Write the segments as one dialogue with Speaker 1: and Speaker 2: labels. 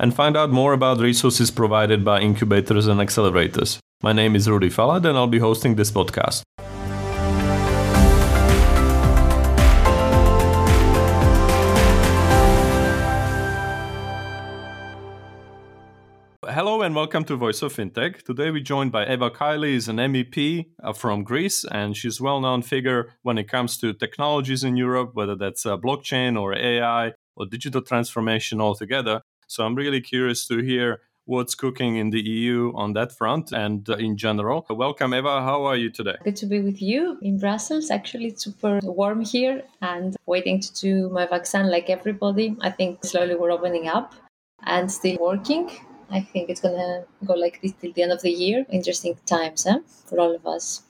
Speaker 1: and find out more about resources provided by incubators and accelerators. My name is Rudy Falat, and I'll be hosting this podcast. Hello and welcome to Voice of Fintech. Today we're joined by Eva Kaili, is an MEP uh, from Greece, and she's a well-known figure when it comes to technologies in Europe, whether that's uh, blockchain or AI or digital transformation altogether. So I'm really curious to hear what's cooking in the EU on that front and uh, in general. Welcome, Eva. How are you today?
Speaker 2: Good to be with you in Brussels. Actually, it's super warm here and waiting to do my vaccine like everybody. I think slowly we're opening up and still working I think it's gonna go like this till the end of the year. Interesting times, huh? For all of us.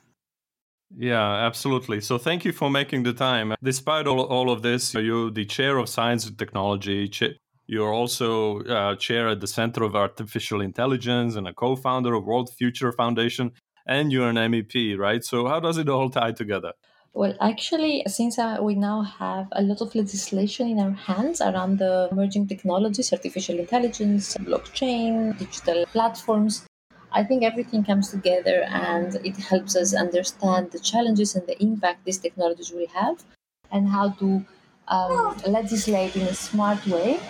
Speaker 1: Yeah, absolutely. So thank you for making the time. Despite all, all of this, you're the chair of science and technology. You're also uh, chair at the Center of Artificial Intelligence and a co-founder of World Future Foundation. And you're an MEP, right? So how does it all tie together?
Speaker 2: Well, actually, since uh, we now have a lot of legislation in our hands around the emerging technologies, artificial intelligence, blockchain, digital platforms, I think everything comes together and it helps us understand the challenges and the impact these technologies will have and how to um, legislate in a smart way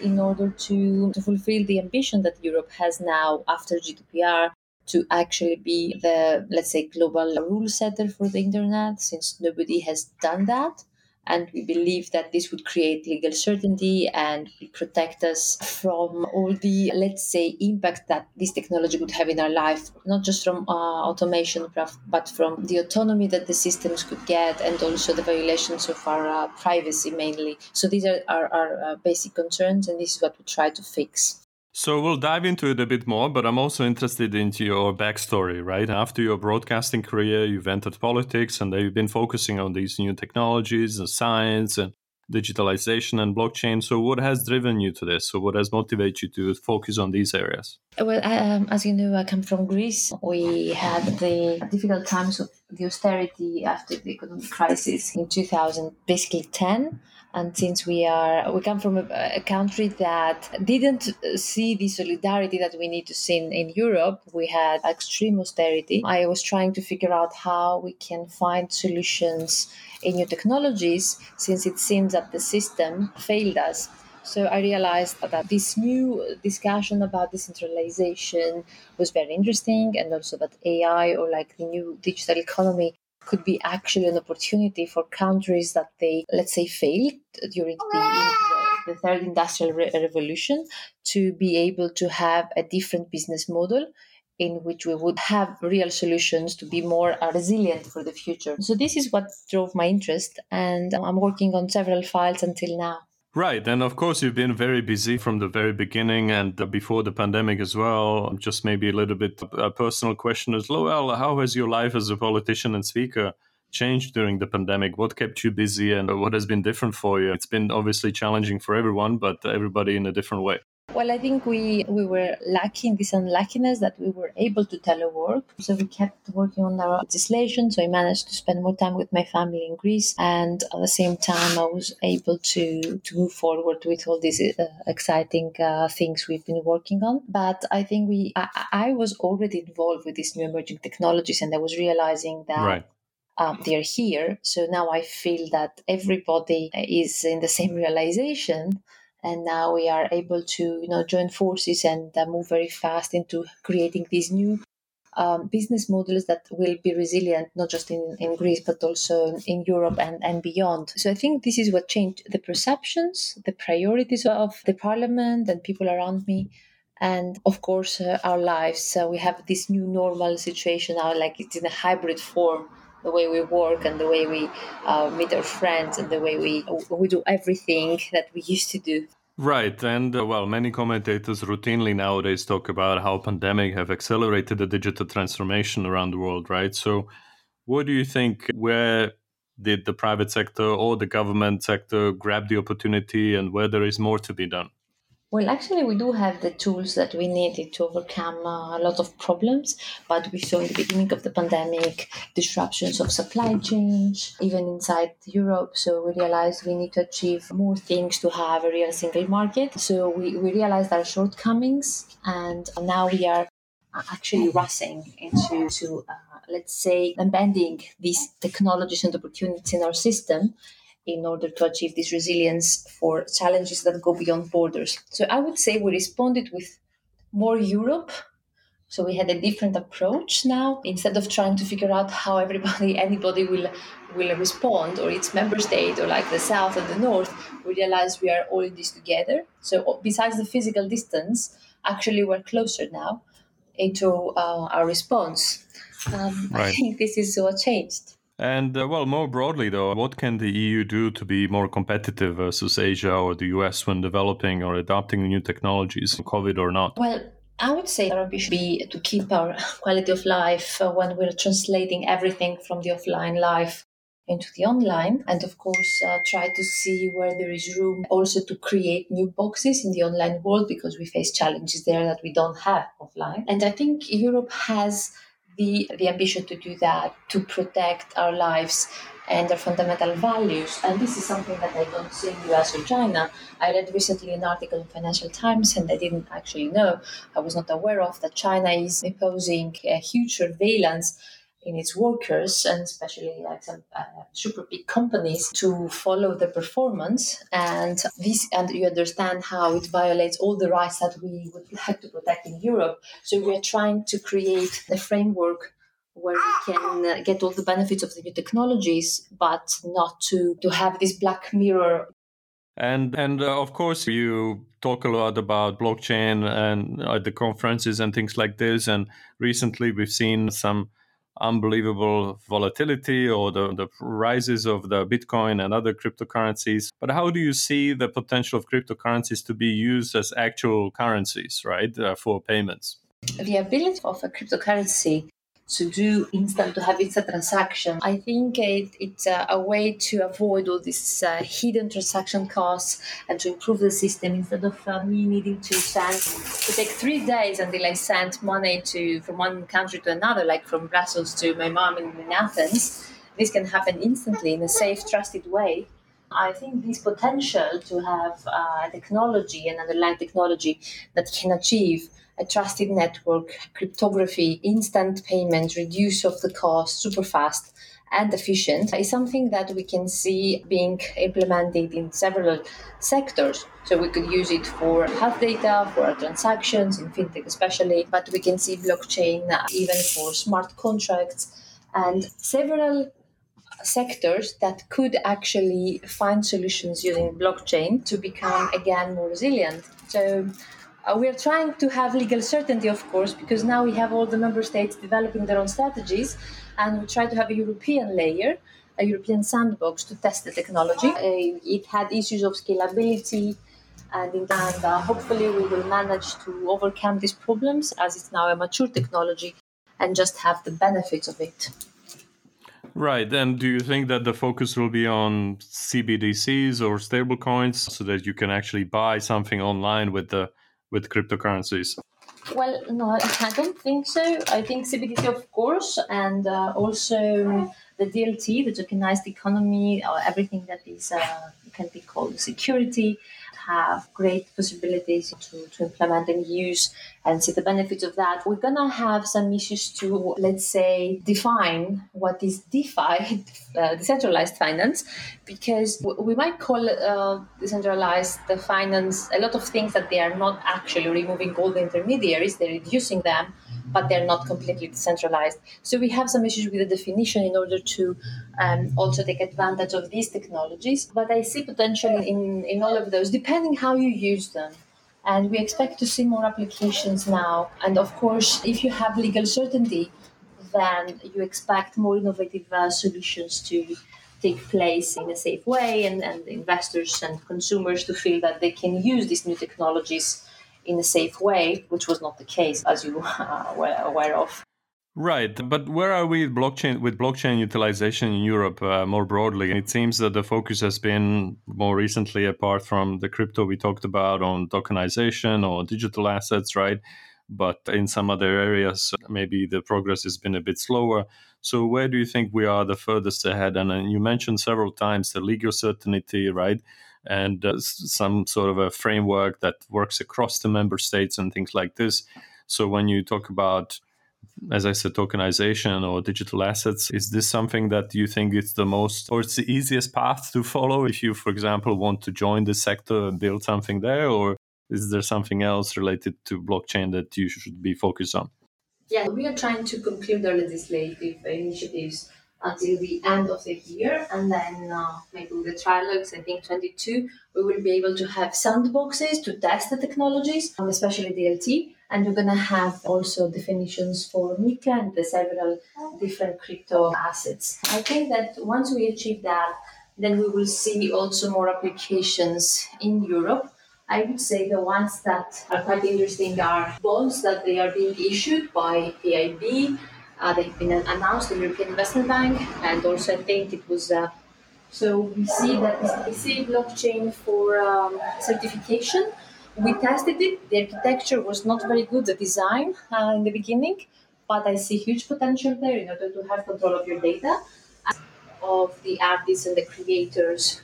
Speaker 2: in order to, to fulfill the ambition that Europe has now after GDPR to actually be the, let's say, global rule setter for the internet, since nobody has done that. And we believe that this would create legal certainty and protect us from all the, let's say, impact that this technology would have in our life, not just from uh, automation, but from the autonomy that the systems could get and also the violations of our uh, privacy mainly. So these are our, our uh, basic concerns, and this is what we try to fix.
Speaker 1: So we'll dive into it a bit more, but I'm also interested into your backstory, right? After your broadcasting career, you've entered politics and you've been focusing on these new technologies and science and digitalization and blockchain. So what has driven you to this? So what has motivated you to focus on these areas?
Speaker 2: Well, um, as you know, I come from Greece. We had the difficult times of the austerity after the economic crisis in 2000, basically 10 and since we are we come from a, a, country that didn't see the solidarity that we need to see in, in Europe, we had extreme austerity. I was trying to figure out how we can find solutions in new technologies since it seems that the system failed us. So I realized that this new discussion about decentralization was very interesting, and also that AI or like the new digital economy could be actually an opportunity for countries that they, let's say, failed during the, the third industrial re- revolution to be able to have a different business model in which we would have real solutions to be more uh, resilient for the future. So, this is what drove my interest, and I'm working on several files until now.
Speaker 1: Right. And of course, you've been very busy from the very beginning and before the pandemic as well. Just maybe a little bit uh, a personal question as well. How has your life as a politician and speaker changed during the pandemic? What kept you busy and what has been different for you? It's been obviously challenging for everyone, but everybody in a different way.
Speaker 2: Well, I think we, we were lucky in this unluckiness that we were able to telework. So we kept working on our legislation. So I managed to spend more time with my family in Greece. And at the same time, I was able to, to move forward with all these uh, exciting uh, things we've been working on. But I think we, I, I, was already involved with these new emerging technologies and I was realizing that.
Speaker 1: Right.
Speaker 2: Um, they're here. So now I feel that everybody is in the same realization and now we are able to you know join forces and uh, move very fast into creating these new um, business models that will be resilient not just in, in Greece but also in Europe and, and beyond. So I think this is what changed the perceptions, the priorities of the parliament and people around me. And of course, uh, our lives. So we have this new normal situation now, like it's in a hybrid form the way we work and the way we uh, meet our friends and the way we we do everything that we used to do
Speaker 1: Right, and uh, well, many commentators routinely nowadays talk about how pandemic have accelerated the digital transformation around the world, right? So, what do you think? Where did the private sector or the government sector grab the opportunity, and where there is more to be done?
Speaker 2: Well, actually, we do have the tools that we needed to overcome uh, a lot of problems, but we saw in the beginning of the pandemic disruptions of supply chains, even inside Europe. So we realized we need to achieve more things to have a real single market. So we, we realized our shortcomings, and now we are actually rushing into, to, uh, let's say, embedding these technologies and opportunities in our system in order to achieve this resilience for challenges that go beyond borders. So I would say we responded with more Europe. So we had a different approach now. Instead of trying to figure out how everybody, anybody will will respond, or its member state, or like the south and the north, we realized we are all in this together. So besides the physical distance, actually we're closer now into uh, our response. Um, right. I think this is what changed.
Speaker 1: And uh, well, more broadly, though, what can the EU do to be more competitive versus Asia or the US when developing or adopting new technologies, COVID or not?
Speaker 2: Well, I would say our ambition be to keep our quality of life uh, when we're translating everything from the offline life into the online and of course uh, try to see where there is room also to create new boxes in the online world because we face challenges there that we don't have offline and i think europe has the, the ambition to do that, to protect our lives and our fundamental values. And this is something that I don't see in the US or China. I read recently an article in Financial Times, and I didn't actually know, I was not aware of, that China is imposing a huge surveillance in its workers and especially like some uh, super big companies to follow the performance. And this and you understand how it violates all the rights that we would like to protect in Europe. So we are trying to create a framework where we can uh, get all the benefits of the new technologies but not to to have this black mirror.
Speaker 1: And and uh, of course you talk a lot about blockchain and at the conferences and things like this. And recently we've seen some unbelievable volatility or the, the rises of the Bitcoin and other cryptocurrencies. But how do you see the potential of cryptocurrencies to be used as actual currencies, right, uh, for payments?
Speaker 2: The ability of a cryptocurrency to do instant to have instant transaction. I think it, it's a, a, way to avoid all these uh, hidden transaction costs and to improve the system instead of uh, me needing to send to take three days until I send money to from one country to another, like from Brussels to my mom in, in Athens. This can happen instantly in a safe, trusted way. I think this potential to have uh, technology and underlying technology that can achieve a trusted network, cryptography, instant payment, reduce of the cost, super fast and efficient is something that we can see being implemented in several sectors. So we could use it for health data, for transactions, in fintech especially, but we can see blockchain even for smart contracts and several sectors that could actually find solutions using blockchain to become again more resilient. So uh, we are trying to have legal certainty, of course, because now we have all the member states developing their own strategies, and we try to have a European layer, a European sandbox to test the technology. Uh, it had issues of scalability, and, in, and uh, hopefully we will manage to overcome these problems as it's now a mature technology and just have the benefits of it.
Speaker 1: Right. And do you think that the focus will be on CBDCs or stablecoins so that you can actually buy something online with the with cryptocurrencies?
Speaker 2: Well, no, I don't think so. I think CBDC, of course, and uh, also the DLT, the tokenized economy, or everything that is uh, can be called security, have great possibilities to, to implement and use and see the benefits of that. We're gonna have some issues to, let's say, define what is DeFi, uh, decentralized finance, because we might call uh, decentralized finance a lot of things that they are not actually removing all the intermediaries, they're reducing them but they're not completely decentralized. So we have some issues with the definition in order to um, also take advantage of these technologies. But I see potential in, in all of those, depending how you use them. And we expect to see more applications now. And of course, if you have legal certainty, then you expect more innovative uh, solutions to take place in a safe way and, and investors and consumers to feel that they can use these new technologies in a safe way, which was not the case, as you uh, were aware of.
Speaker 1: Right, but where are we with blockchain with blockchain utilization in Europe uh, more broadly? It seems that the focus has been more recently, apart from the crypto we talked about, on tokenization or digital assets, right? But in some other areas, maybe the progress has been a bit slower. So, where do you think we are the furthest ahead? And, and you mentioned several times the legal certainty, right? And uh, some sort of a framework that works across the member states and things like this. So, when you talk about as I said, tokenization or digital assets. Is this something that you think is the most or it's the easiest path to follow if you, for example, want to join the sector and build something there? Or is there something else related to blockchain that you should be focused on?
Speaker 2: Yeah, we are trying to conclude our legislative initiatives until the end of the year, and then uh, maybe with the trilogues, I think 22, we will be able to have sandboxes to test the technologies, um, especially DLT and we're going to have also definitions for MiCA and the several different crypto assets. I think that once we achieve that, then we will see also more applications in Europe. I would say the ones that are quite interesting are bonds that they are being issued by EIB. Uh, they've been announced the European Investment Bank, and also I think it was. Uh, so we see that we see blockchain for um, certification we tested it. The architecture was not very good, the design uh, in the beginning, but I see huge potential there in order to have control of your data, of the artists and the creators.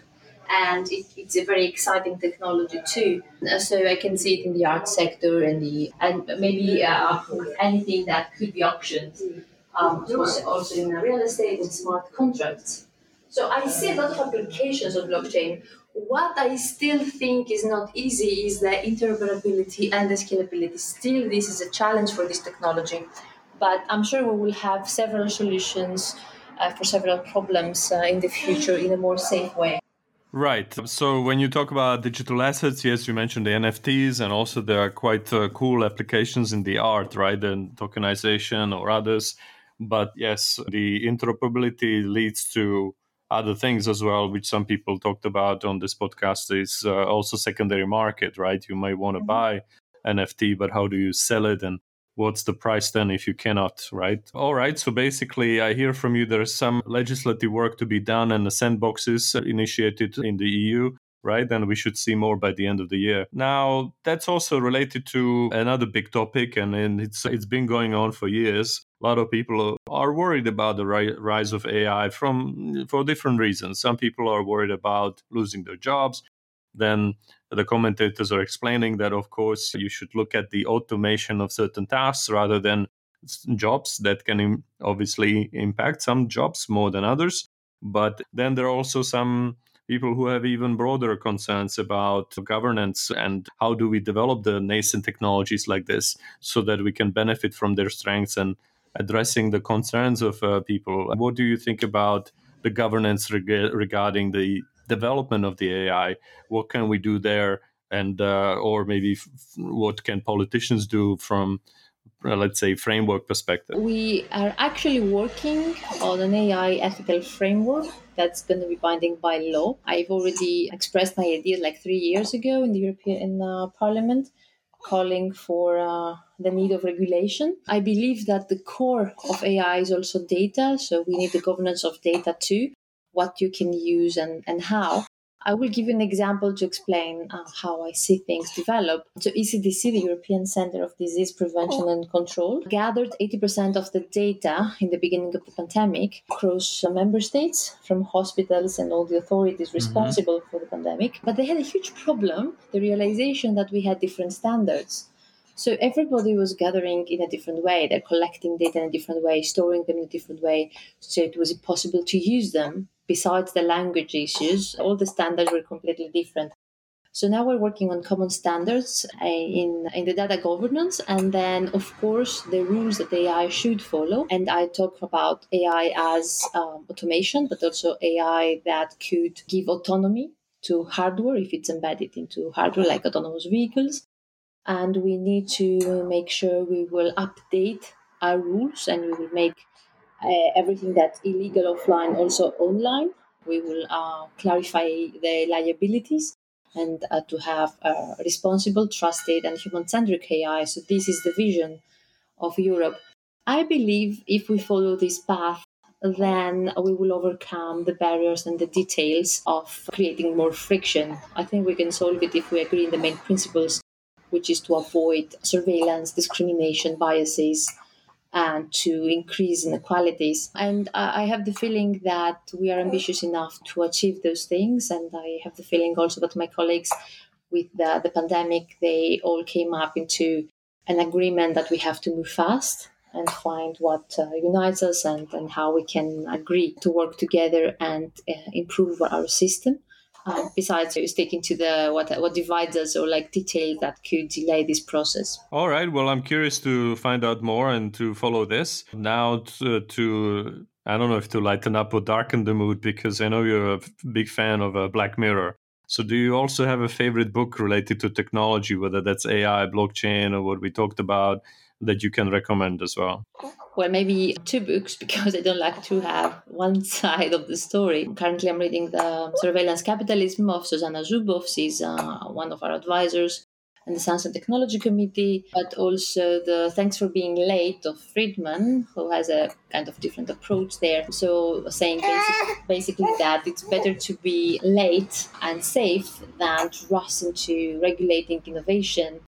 Speaker 2: And it, it's a very exciting technology too. Uh, so I can see it in the art sector and the and maybe uh, anything that could be auctioned. Um, also in real estate and smart contracts. So I see a lot of applications of blockchain what I still think is not easy is the interoperability and the scalability. Still, this is a challenge for this technology, but I'm sure we will have several solutions uh, for several problems uh, in the future in a more safe way.
Speaker 1: Right. So when you talk about digital assets, yes, you mentioned the NFTs, and also there are quite uh, cool applications in the art, right, and tokenization or others. But yes, the interoperability leads to other things as well, which some people talked about on this podcast, is uh, also secondary market, right? You might want to buy NFT, but how do you sell it and what's the price then if you cannot, right? All right. So basically, I hear from you there's some legislative work to be done and the sandboxes initiated in the EU right? And we should see more by the end of the year. Now, that's also related to another big topic, and, and it's it's been going on for years a lot of people are worried about the rise of AI from for different reasons. Some people are worried about losing their jobs. Then the commentators are explaining that, of course, you should look at the automation of certain tasks rather than jobs that can obviously impact some jobs more than others. But then there are also some people who have even broader concerns about governance and how do we develop the nascent technologies like this so that we can benefit from their strengths and addressing the concerns of uh, people. What do you think about the governance reg- regarding the development of the AI? What can we do there? And uh, or maybe f- what can politicians do from uh, let's say framework perspective
Speaker 2: we are actually working on an ai ethical framework that's going to be binding by law i've already expressed my ideas like three years ago in the european uh, parliament calling for uh, the need of regulation. I believe that the core of AI is also data, so we need the governance of data too, what you can use and, and how. I will give you an example to explain uh, how I see things develop. So, ECDC, the European Center of Disease Prevention and Control, gathered 80% of the data in the beginning of the pandemic across member states from hospitals and all the authorities mm-hmm. responsible mm-hmm. for the pandemic. But they had a huge problem the realization that we had different standards. So everybody was gathering in a different way. They're collecting data in a different way, storing them in a different way. So it was impossible to use them besides the language issues, all the standards were completely different. So now we're working on common standards uh, in, in the data governance, and then, of course, the rules that AI should follow. And I talk about AI as um, automation, but also AI that could give autonomy to hardware if it's embedded into hardware, like autonomous vehicles. And we need to make sure we will update our rules and we will make everything that's illegal offline also online We will uh, clarify the liabilities and uh, to have a responsible, trusted, and human centric AI. So, this is the vision of Europe. I believe if we follow this path, then we will overcome the barriers and the details of creating more friction. I think we can solve it if we agree in the main principles, which is to avoid surveillance, discrimination, biases, and to increase inequalities. And I have the feeling that we are ambitious enough to achieve those things. And I have the feeling also that my colleagues, with the, the pandemic, they all came up into an agreement that we have to move fast and find what uh, unites us and, and how we can agree to work together and uh, improve our system. Uh, besides sticking to the what what divides us or like details that could delay this process.
Speaker 1: All right. Well, I'm curious to find out more and to follow this. Now to, to I don't know if to lighten up or darken the mood because I know you're a big fan of uh, Black Mirror. So, do you also have a favorite book related to technology, whether that's AI, blockchain, or what we talked about? That you can recommend as well?
Speaker 2: Well, maybe two books because I don't like to have one side of the story. Currently, I'm reading The Surveillance Capitalism of Susanna Zuboff. She's uh, one of our advisors and the Science and Technology Committee, but also the Thanks for Being Late of Friedman, who has a kind of different approach there. So, saying basically, basically that it's better to be late and safe than to rush into regulating innovation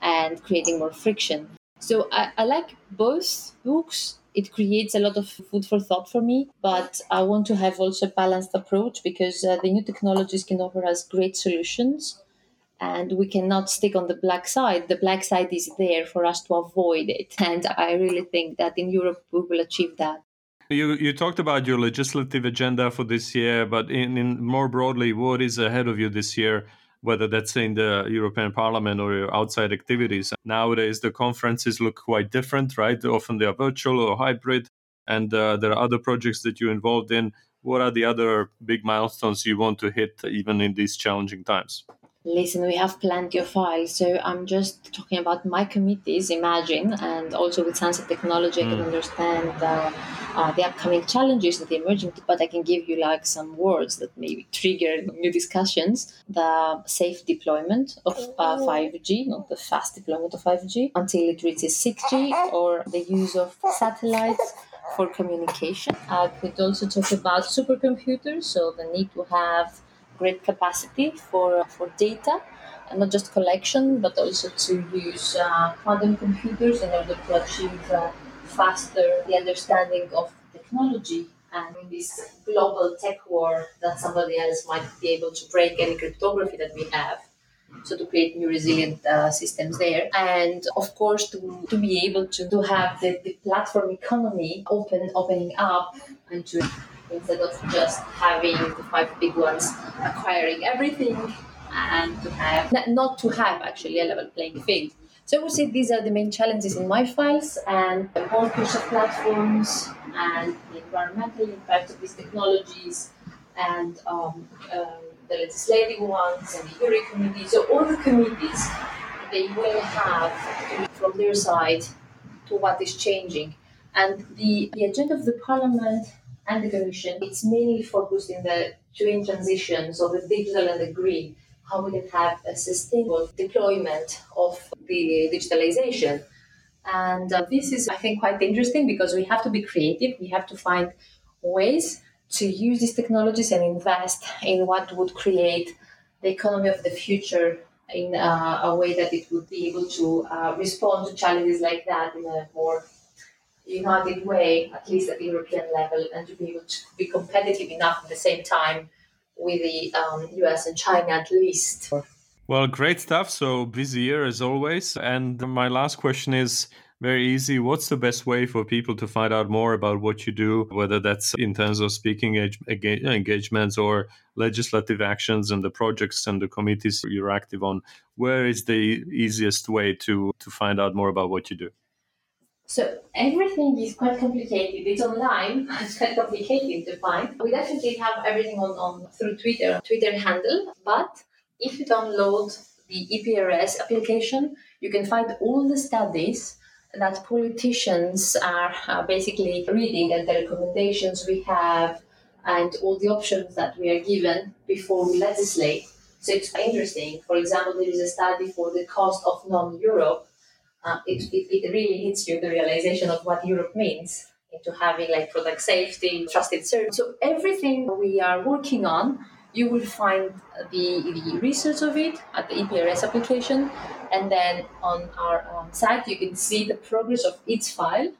Speaker 2: and creating more friction. So I, I like both books. It creates a lot of food for thought for me, but I want to have also a balanced approach because uh, the new technologies can offer us great solutions and we cannot stick on the black side. The black side is there for us to avoid it. And I really think that in Europe we will achieve that.
Speaker 1: You, you talked about your legislative agenda for this year, but in, in more broadly, what is ahead of you this year? Whether that's in the European Parliament or your outside activities. Nowadays, the conferences look quite different, right? Often they are virtual or hybrid, and uh, there are other projects that you're involved in. What are the other big milestones you want to hit even in these challenging times?
Speaker 2: Listen, we have plenty of files, so I'm just talking about my committees, Imagine, and also with Science and Technology, mm. I can hmm. understand uh, uh, the upcoming challenges that are emerging, but I can give you like some words that maybe trigger new discussions. The safe deployment of uh, 5G, not the fast deployment of 5G, until it reaches 6G, or the use of satellites for communication. I could also talk about supercomputers, so the need to have great capacity for, for data and not just collection but also to use uh, quantum computers in order to achieve uh, faster the understanding of technology. And in this global tech war that somebody else might be able to break any cryptography that we have so to create new resilient uh, systems there. And of course to, to be able to, to have the, the platform economy open opening up and to instead of just having the five big ones acquiring everything and to have not to have actually a level playing field. So I would say these are the main challenges in my files and the workers of platforms and the environmental impact of these technologies and um, um, the legislative ones and the hearing committee. So all the committees, they will have from their side to what is changing. And the, the agenda of the parliament and the Commission, it's mainly focused in the twin transitions of the digital and the green, how we can have a sustainable deployment of the digitalization. And uh, this is, I think, quite interesting because we have to be creative. We have to find ways to use these technologies and invest in what would create the economy of the future in uh, a way that it would be able to uh, respond to challenges like that in a more united way, at least at the European level, and to be able to be competitive enough at the same time with the um, US and China at least.
Speaker 1: Well, great stuff. So busy year as always. And my last question is very easy. What's the best way for people to find out more about what you do, whether that's in terms of speaking engagements or legislative actions and the projects and the committees you're active on? Where is the easiest way to, to find out more about what you do?
Speaker 2: So everything is quite complicated. It's online. It's quite complicated to find. We definitely have everything on, on through Twitter, Twitter handle. But if you download the EPRS application, you can find all the studies that politicians are uh, basically reading and the recommendations we have and all the options that we are given before we legislate. So it's interesting. For example, there is a study for the cost of non-Europe. Uh, it, it, it really hits you the realization of what Europe means into having like product safety, trusted service. So everything we are working on, you will find the, the research of it at the EPRS application, and then on our um, site you can see the progress of each file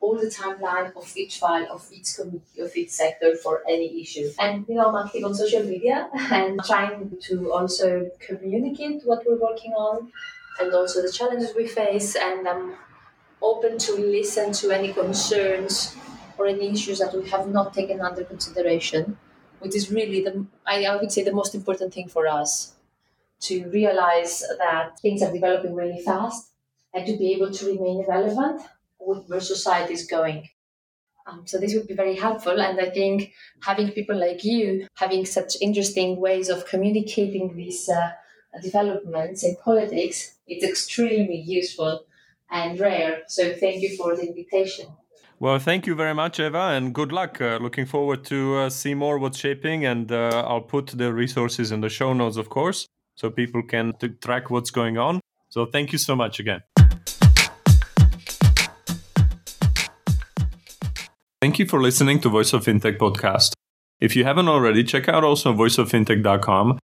Speaker 2: all the timeline of each file of each committee of each sector for any issue. And you know, active on social media and trying to also communicate what we're working on and also the challenges we face. And I'm open to listen to any concerns or any issues that we have not taken under consideration, which is really the I, would say the most important thing for us to realize that things are developing really fast and to be able to remain relevant with where society is going. Um, so this would be very helpful, and I think having people like you having such interesting ways of communicating these uh, developments in politics, it's extremely useful and rare. So thank you for the invitation.
Speaker 1: Well, thank you very much, Eva, and good luck. Uh, looking forward to uh, see more what's shaping, and uh, I'll put the resources in the show notes, of course, so people can t- track what's going on. So thank you so much again. Thank you for listening to Voice of Fintech podcast. If you haven't already, check out also voiceoffintech.com,